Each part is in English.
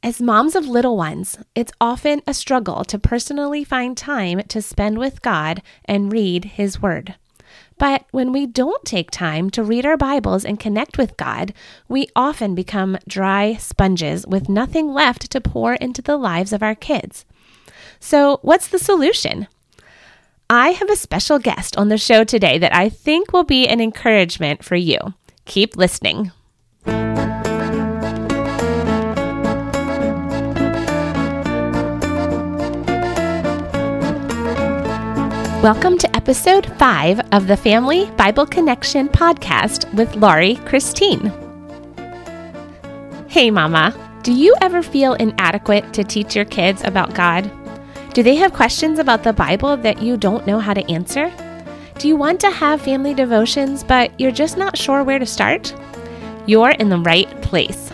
As moms of little ones, it's often a struggle to personally find time to spend with God and read His Word. But when we don't take time to read our Bibles and connect with God, we often become dry sponges with nothing left to pour into the lives of our kids. So, what's the solution? I have a special guest on the show today that I think will be an encouragement for you. Keep listening. Welcome to episode five of the Family Bible Connection podcast with Laurie Christine. Hey, Mama, do you ever feel inadequate to teach your kids about God? Do they have questions about the Bible that you don't know how to answer? Do you want to have family devotions, but you're just not sure where to start? You're in the right place.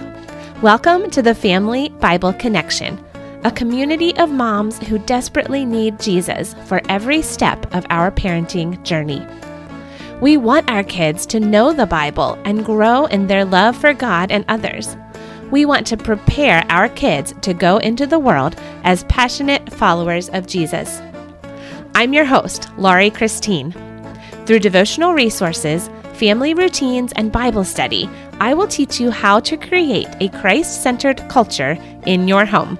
Welcome to the Family Bible Connection a community of moms who desperately need Jesus for every step of our parenting journey. We want our kids to know the Bible and grow in their love for God and others. We want to prepare our kids to go into the world as passionate followers of Jesus. I'm your host, Laurie Christine. Through devotional resources, family routines, and Bible study, I will teach you how to create a Christ centered culture in your home.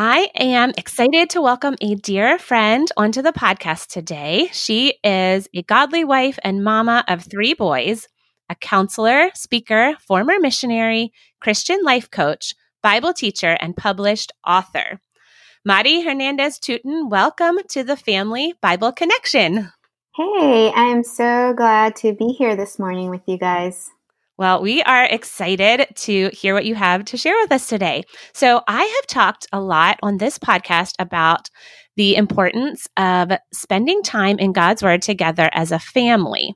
I am excited to welcome a dear friend onto the podcast today. She is a godly wife and mama of three boys, a counselor, speaker, former missionary, Christian life coach, Bible teacher, and published author. Mari Hernandez Tuten, welcome to the Family Bible Connection. Hey, I'm so glad to be here this morning with you guys. Well, we are excited to hear what you have to share with us today. So, I have talked a lot on this podcast about the importance of spending time in God's Word together as a family.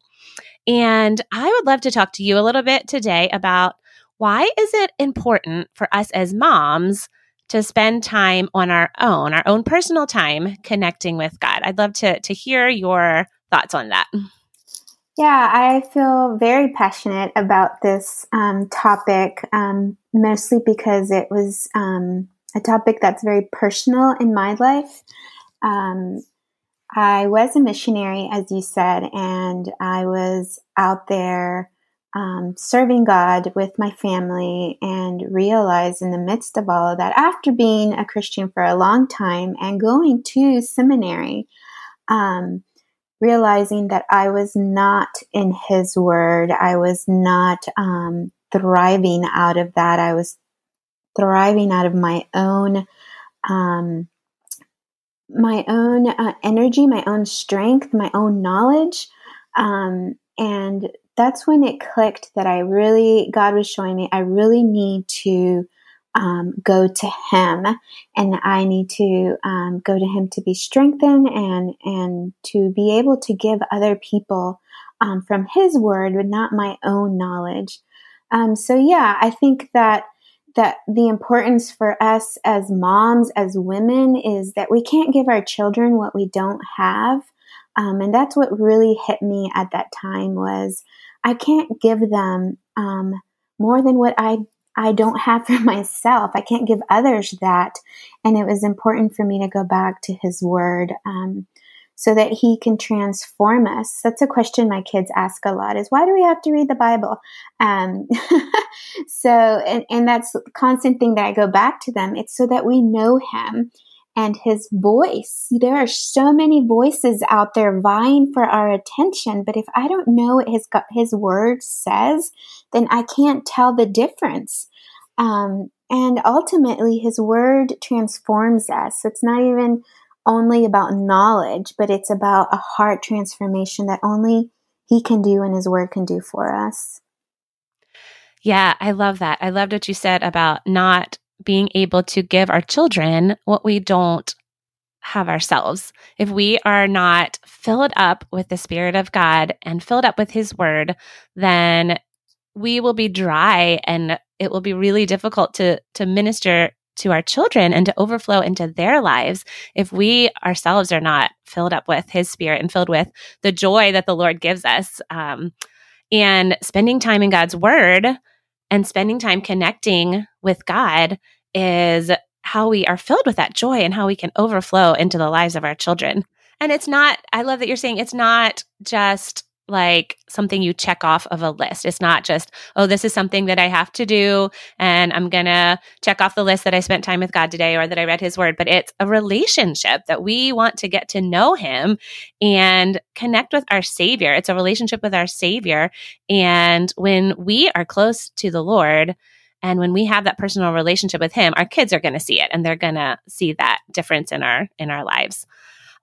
And I would love to talk to you a little bit today about why is it important for us as moms to spend time on our own, our own personal time connecting with God? I'd love to to hear your thoughts on that. Yeah, I feel very passionate about this um, topic, um, mostly because it was um, a topic that's very personal in my life. Um, I was a missionary, as you said, and I was out there um, serving God with my family and realized in the midst of all of that, after being a Christian for a long time and going to seminary, um, realizing that I was not in His Word. I was not um, thriving out of that. I was thriving out of my own. Um, my own uh, energy, my own strength, my own knowledge. Um, and that's when it clicked that I really, God was showing me, I really need to um, go to Him, and I need to um, go to Him to be strengthened and and to be able to give other people um, from His Word, but not my own knowledge. Um, so yeah, I think that that the importance for us as moms, as women, is that we can't give our children what we don't have, um, and that's what really hit me at that time was I can't give them um, more than what I I don't have for myself. I can't give others that. And it was important for me to go back to his word um, so that he can transform us. That's a question my kids ask a lot is why do we have to read the Bible? Um, so, and, and that's constant thing that I go back to them. It's so that we know him and his voice. There are so many voices out there vying for our attention, but if I don't know what his his word says, then I can't tell the difference. Um, and ultimately, his word transforms us. It's not even only about knowledge, but it's about a heart transformation that only he can do and his word can do for us. Yeah, I love that. I loved what you said about not being able to give our children what we don't have ourselves. If we are not filled up with the Spirit of God and filled up with His Word, then we will be dry and it will be really difficult to, to minister to our children and to overflow into their lives if we ourselves are not filled up with His Spirit and filled with the joy that the Lord gives us. Um, and spending time in God's Word and spending time connecting with God is how we are filled with that joy and how we can overflow into the lives of our children. And it's not, I love that you're saying it's not just like something you check off of a list. It's not just, oh, this is something that I have to do and I'm going to check off the list that I spent time with God today or that I read his word, but it's a relationship that we want to get to know him and connect with our savior. It's a relationship with our savior. And when we are close to the Lord, and when we have that personal relationship with him, our kids are going to see it and they're going to see that difference in our in our lives.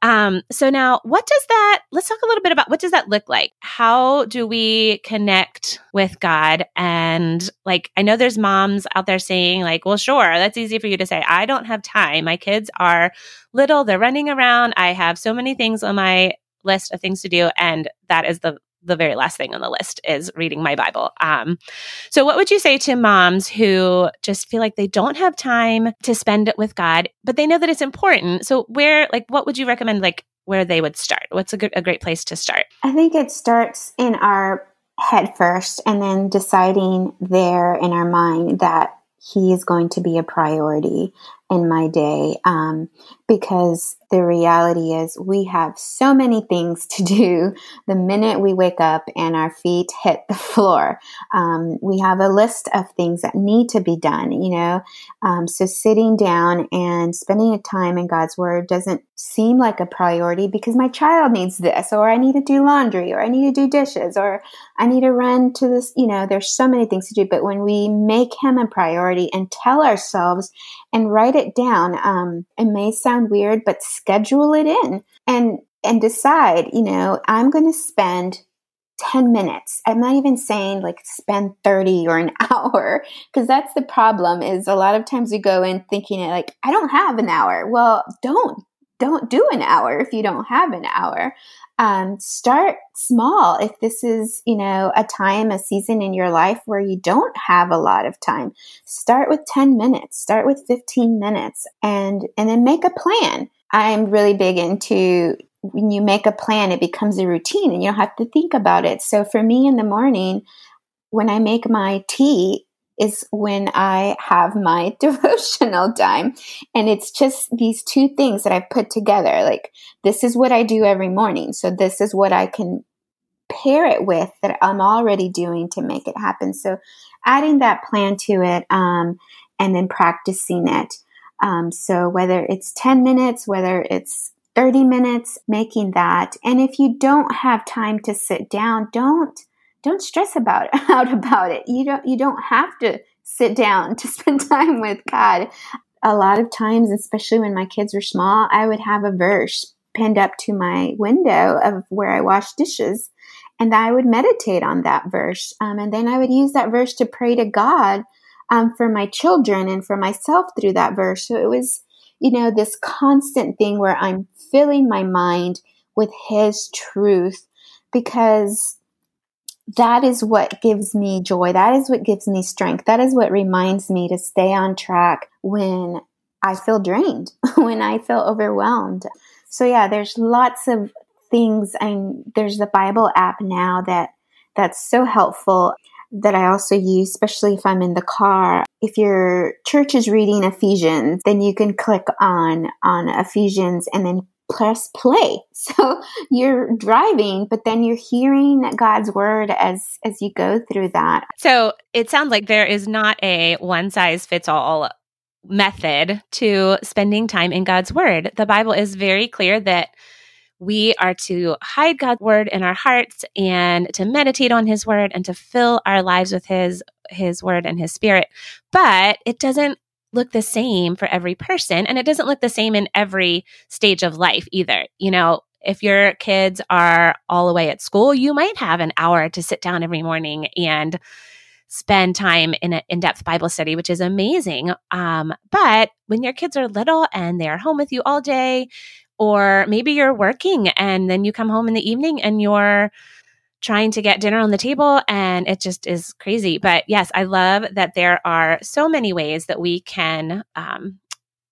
Um, so now what does that, let's talk a little bit about what does that look like? How do we connect with God? And like, I know there's moms out there saying like, well, sure, that's easy for you to say. I don't have time. My kids are little. They're running around. I have so many things on my list of things to do. And that is the the very last thing on the list is reading my Bible. Um, so, what would you say to moms who just feel like they don't have time to spend it with God, but they know that it's important? So, where, like, what would you recommend, like, where they would start? What's a good, a great place to start? I think it starts in our head first, and then deciding there in our mind that He is going to be a priority in my day um, because the reality is we have so many things to do. The minute we wake up and our feet hit the floor um, we have a list of things that need to be done you know? Um, so sitting down and spending a time in god's word doesn't seem like a priority because my child needs this or i need to do laundry or i need to do dishes or i need to run to this you know there's so many things to do. But when we make him a priority and tell ourselves and write it down. Um, it may sound weird, but schedule it in and and decide. You know, I'm going to spend 10 minutes. I'm not even saying like spend 30 or an hour because that's the problem is a lot of times we go in thinking like I don't have an hour. Well, don't don't do an hour if you don't have an hour. Um, start small. If this is you know a time a season in your life where you don't have a lot of time start with 10 minutes start with 15 minutes and and then make a plan. I'm really big into when you make a plan it becomes a routine and you don't have to think about it. So for me in the morning when i make my tea is when I have my devotional time. And it's just these two things that I've put together. Like, this is what I do every morning. So, this is what I can pair it with that I'm already doing to make it happen. So, adding that plan to it um, and then practicing it. Um, so, whether it's 10 minutes, whether it's 30 minutes, making that. And if you don't have time to sit down, don't don't stress about out about it. You don't you don't have to sit down to spend time with God. A lot of times, especially when my kids were small, I would have a verse pinned up to my window of where I wash dishes, and I would meditate on that verse. Um, and then I would use that verse to pray to God um, for my children and for myself through that verse. So it was, you know, this constant thing where I'm filling my mind with His truth because that is what gives me joy. That is what gives me strength. That is what reminds me to stay on track when I feel drained, when I feel overwhelmed. So yeah, there's lots of things and there's the Bible app now that that's so helpful that I also use, especially if I'm in the car. If your church is reading Ephesians, then you can click on on Ephesians and then press play. So you're driving, but then you're hearing God's word as as you go through that. So it sounds like there is not a one size fits all method to spending time in God's word. The Bible is very clear that we are to hide God's word in our hearts and to meditate on his word and to fill our lives with his his word and his spirit. But it doesn't look the same for every person and it doesn't look the same in every stage of life either. You know, if your kids are all away at school, you might have an hour to sit down every morning and spend time in an in-depth Bible study, which is amazing. Um, but when your kids are little and they're home with you all day, or maybe you're working and then you come home in the evening and you're trying to get dinner on the table and it just is crazy. But yes, I love that there are so many ways that we can um,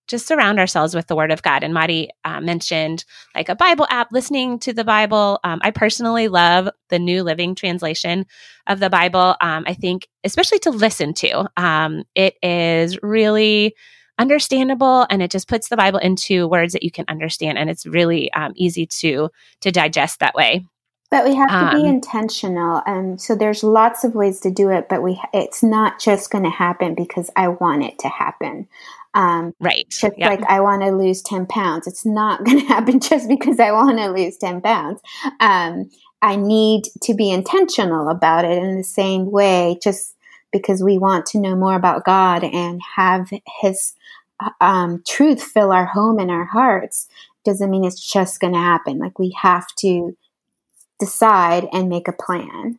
just surround ourselves with the Word of God. And Mari uh, mentioned like a Bible app, listening to the Bible. Um, I personally love the New Living Translation of the Bible. Um, I think, especially to listen to, um, it is really understandable and it just puts the Bible into words that you can understand. And it's really um, easy to to digest that way. But we have to be um, intentional, and so there's lots of ways to do it. But we, it's not just going to happen because I want it to happen. Um, right. Just like I want to lose 10 pounds. It's not going to happen just because I want to lose 10 pounds. Um, I need to be intentional about it in the same way, just because we want to know more about God and have His um, truth fill our home and our hearts doesn't mean it's just going to happen. Like we have to decide and make a plan.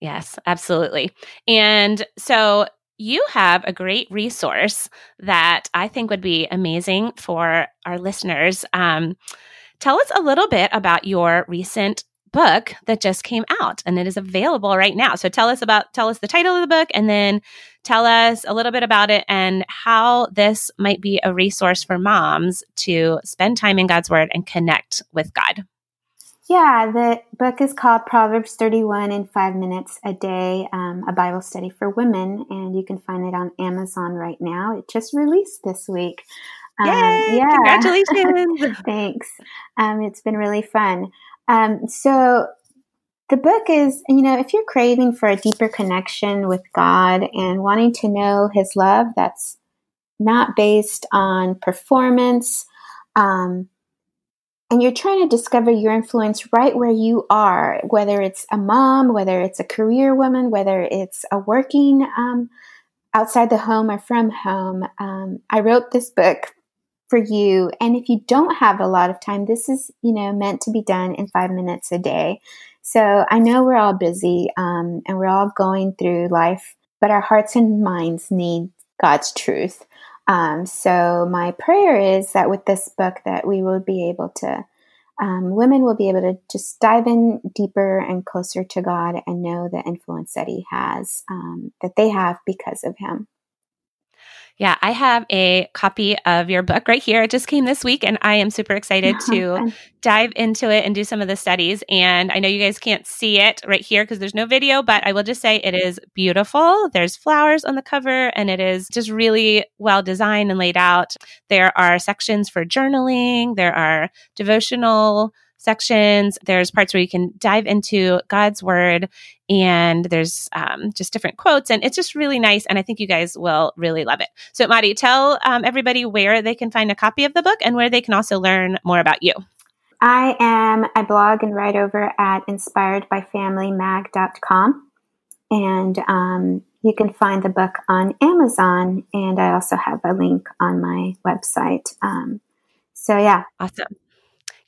Yes, absolutely. And so you have a great resource that I think would be amazing for our listeners. Um, tell us a little bit about your recent book that just came out and it is available right now. So tell us about tell us the title of the book and then tell us a little bit about it and how this might be a resource for moms to spend time in God's word and connect with God. Yeah, the book is called Proverbs 31 in Five Minutes a Day, um, a Bible study for women, and you can find it on Amazon right now. It just released this week. Um, Yay! Yeah. Congratulations. Thanks. Um, it's been really fun. Um, so, the book is, you know, if you're craving for a deeper connection with God and wanting to know His love that's not based on performance, um, and you're trying to discover your influence right where you are, whether it's a mom, whether it's a career woman, whether it's a working um, outside the home or from home. Um, I wrote this book for you. And if you don't have a lot of time, this is, you know, meant to be done in five minutes a day. So I know we're all busy um, and we're all going through life, but our hearts and minds need God's truth. Um, so my prayer is that with this book that we will be able to um, women will be able to just dive in deeper and closer to God and know the influence that He has, um, that they have because of Him. Yeah, I have a copy of your book right here. It just came this week, and I am super excited to dive into it and do some of the studies. And I know you guys can't see it right here because there's no video, but I will just say it is beautiful. There's flowers on the cover, and it is just really well designed and laid out. There are sections for journaling, there are devotional sections. There's parts where you can dive into God's word, and there's um, just different quotes, and it's just really nice. And I think you guys will really love it. So, Mari, tell um, everybody where they can find a copy of the book and where they can also learn more about you. I am, I blog and write over at inspiredbyfamilymag.com. And um, you can find the book on Amazon. And I also have a link on my website. Um, so, yeah. Awesome.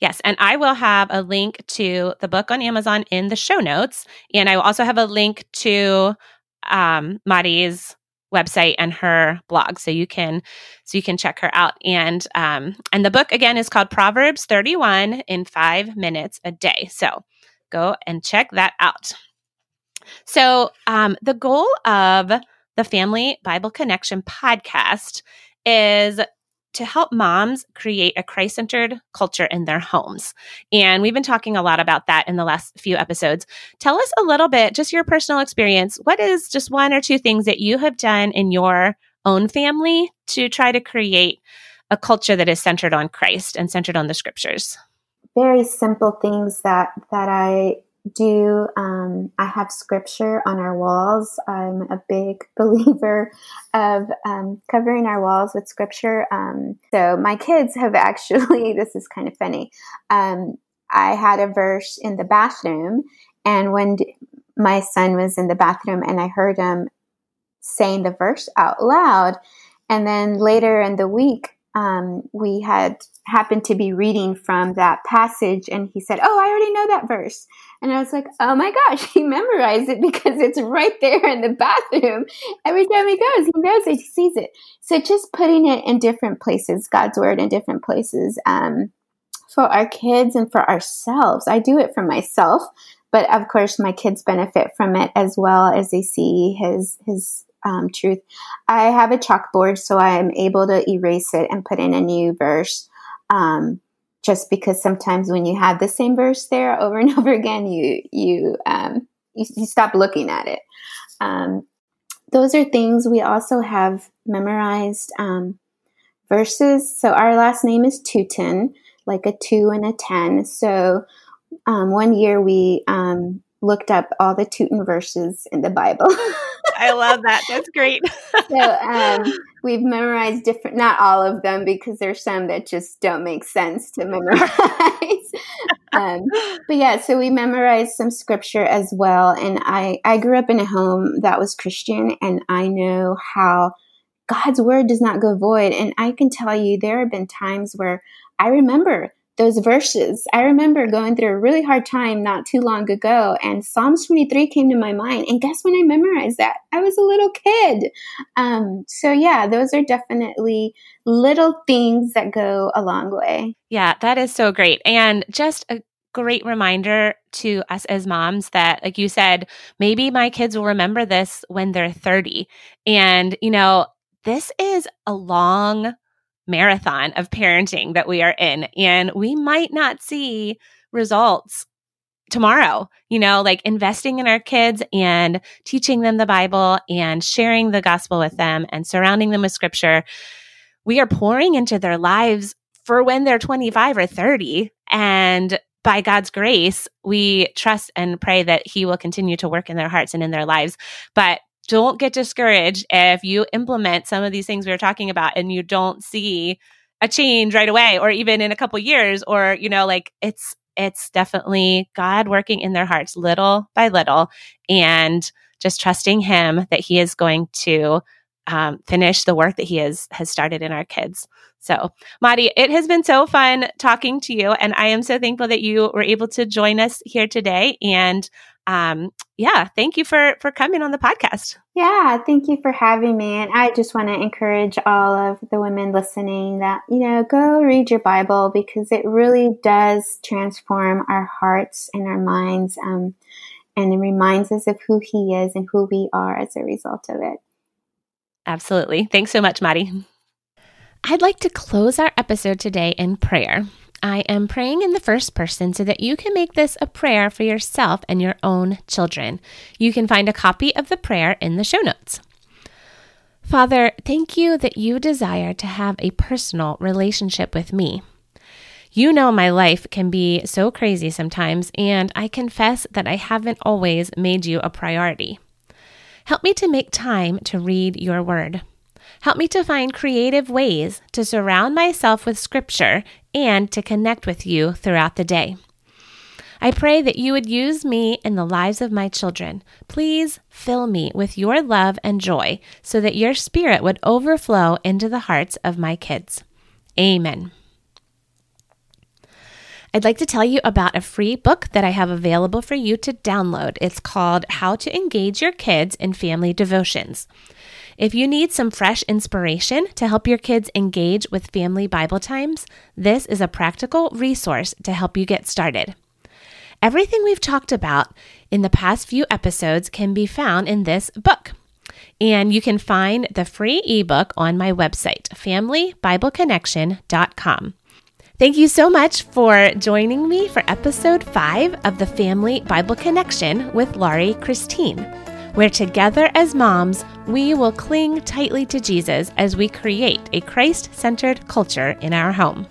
Yes, and I will have a link to the book on Amazon in the show notes, and I will also have a link to um, Mari's website and her blog, so you can so you can check her out. And um, and the book again is called Proverbs Thirty One in Five Minutes a Day. So go and check that out. So um, the goal of the Family Bible Connection podcast is to help moms create a Christ centered culture in their homes. And we've been talking a lot about that in the last few episodes. Tell us a little bit, just your personal experience. What is just one or two things that you have done in your own family to try to create a culture that is centered on Christ and centered on the scriptures? Very simple things that that I do um, I have scripture on our walls. I'm a big believer of um, covering our walls with scripture. Um, so my kids have actually, this is kind of funny. Um, I had a verse in the bathroom, and when my son was in the bathroom, and I heard him saying the verse out loud, and then later in the week, um, we had happened to be reading from that passage and he said, Oh, I already know that verse. And I was like, Oh my gosh, he memorized it because it's right there in the bathroom. Every time he goes, he knows it, he sees it. So just putting it in different places, God's word in different places, um, for our kids and for ourselves. I do it for myself, but of course my kids benefit from it as well as they see his, his, um, truth. I have a chalkboard, so I am able to erase it and put in a new verse. Um, just because sometimes when you have the same verse there over and over again, you you um, you, you, stop looking at it. Um, those are things we also have memorized um, verses. So our last name is Tuten, like a two and a ten. So um, one year we um, looked up all the Tuten verses in the Bible. I love that. That's great. so um, we've memorized different, not all of them, because there's some that just don't make sense to memorize. um, but yeah, so we memorized some scripture as well. And I, I grew up in a home that was Christian, and I know how God's word does not go void. And I can tell you, there have been times where I remember those verses. I remember going through a really hard time not too long ago, and Psalms 23 came to my mind. And guess when I memorized that? I was a little kid. Um, so, yeah, those are definitely little things that go a long way. Yeah, that is so great. And just a great reminder to us as moms that, like you said, maybe my kids will remember this when they're 30. And, you know, this is a long marathon of parenting that we are in, and we might not see results tomorrow. You know, like investing in our kids and teaching them the Bible and sharing the gospel with them and surrounding them with scripture. We are pouring into their lives for when they're 25 or 30. And by God's grace, we trust and pray that He will continue to work in their hearts and in their lives. But don't get discouraged if you implement some of these things we were talking about and you don't see a change right away or even in a couple years or you know like it's it's definitely God working in their hearts little by little and just trusting him that he is going to um, finish the work that he has has started in our kids. So, Mari, it has been so fun talking to you, and I am so thankful that you were able to join us here today. And um, yeah, thank you for for coming on the podcast. Yeah, thank you for having me. And I just want to encourage all of the women listening that you know go read your Bible because it really does transform our hearts and our minds, um, and it reminds us of who He is and who we are as a result of it. Absolutely. Thanks so much, Mari. I'd like to close our episode today in prayer. I am praying in the first person so that you can make this a prayer for yourself and your own children. You can find a copy of the prayer in the show notes. Father, thank you that you desire to have a personal relationship with me. You know my life can be so crazy sometimes, and I confess that I haven't always made you a priority. Help me to make time to read your word. Help me to find creative ways to surround myself with scripture and to connect with you throughout the day. I pray that you would use me in the lives of my children. Please fill me with your love and joy so that your spirit would overflow into the hearts of my kids. Amen. I'd like to tell you about a free book that I have available for you to download. It's called How to Engage Your Kids in Family Devotions. If you need some fresh inspiration to help your kids engage with family Bible times, this is a practical resource to help you get started. Everything we've talked about in the past few episodes can be found in this book. And you can find the free ebook on my website, familybibleconnection.com. Thank you so much for joining me for episode five of the Family Bible Connection with Laurie Christine where together as moms, we will cling tightly to Jesus as we create a Christ centered culture in our home.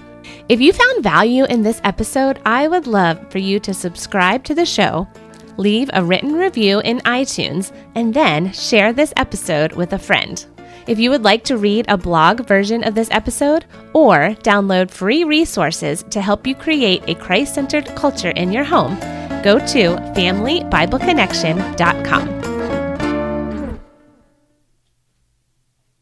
If you found value in this episode, I would love for you to subscribe to the show, leave a written review in iTunes, and then share this episode with a friend. If you would like to read a blog version of this episode or download free resources to help you create a Christ centered culture in your home, go to familybibleconnection.com.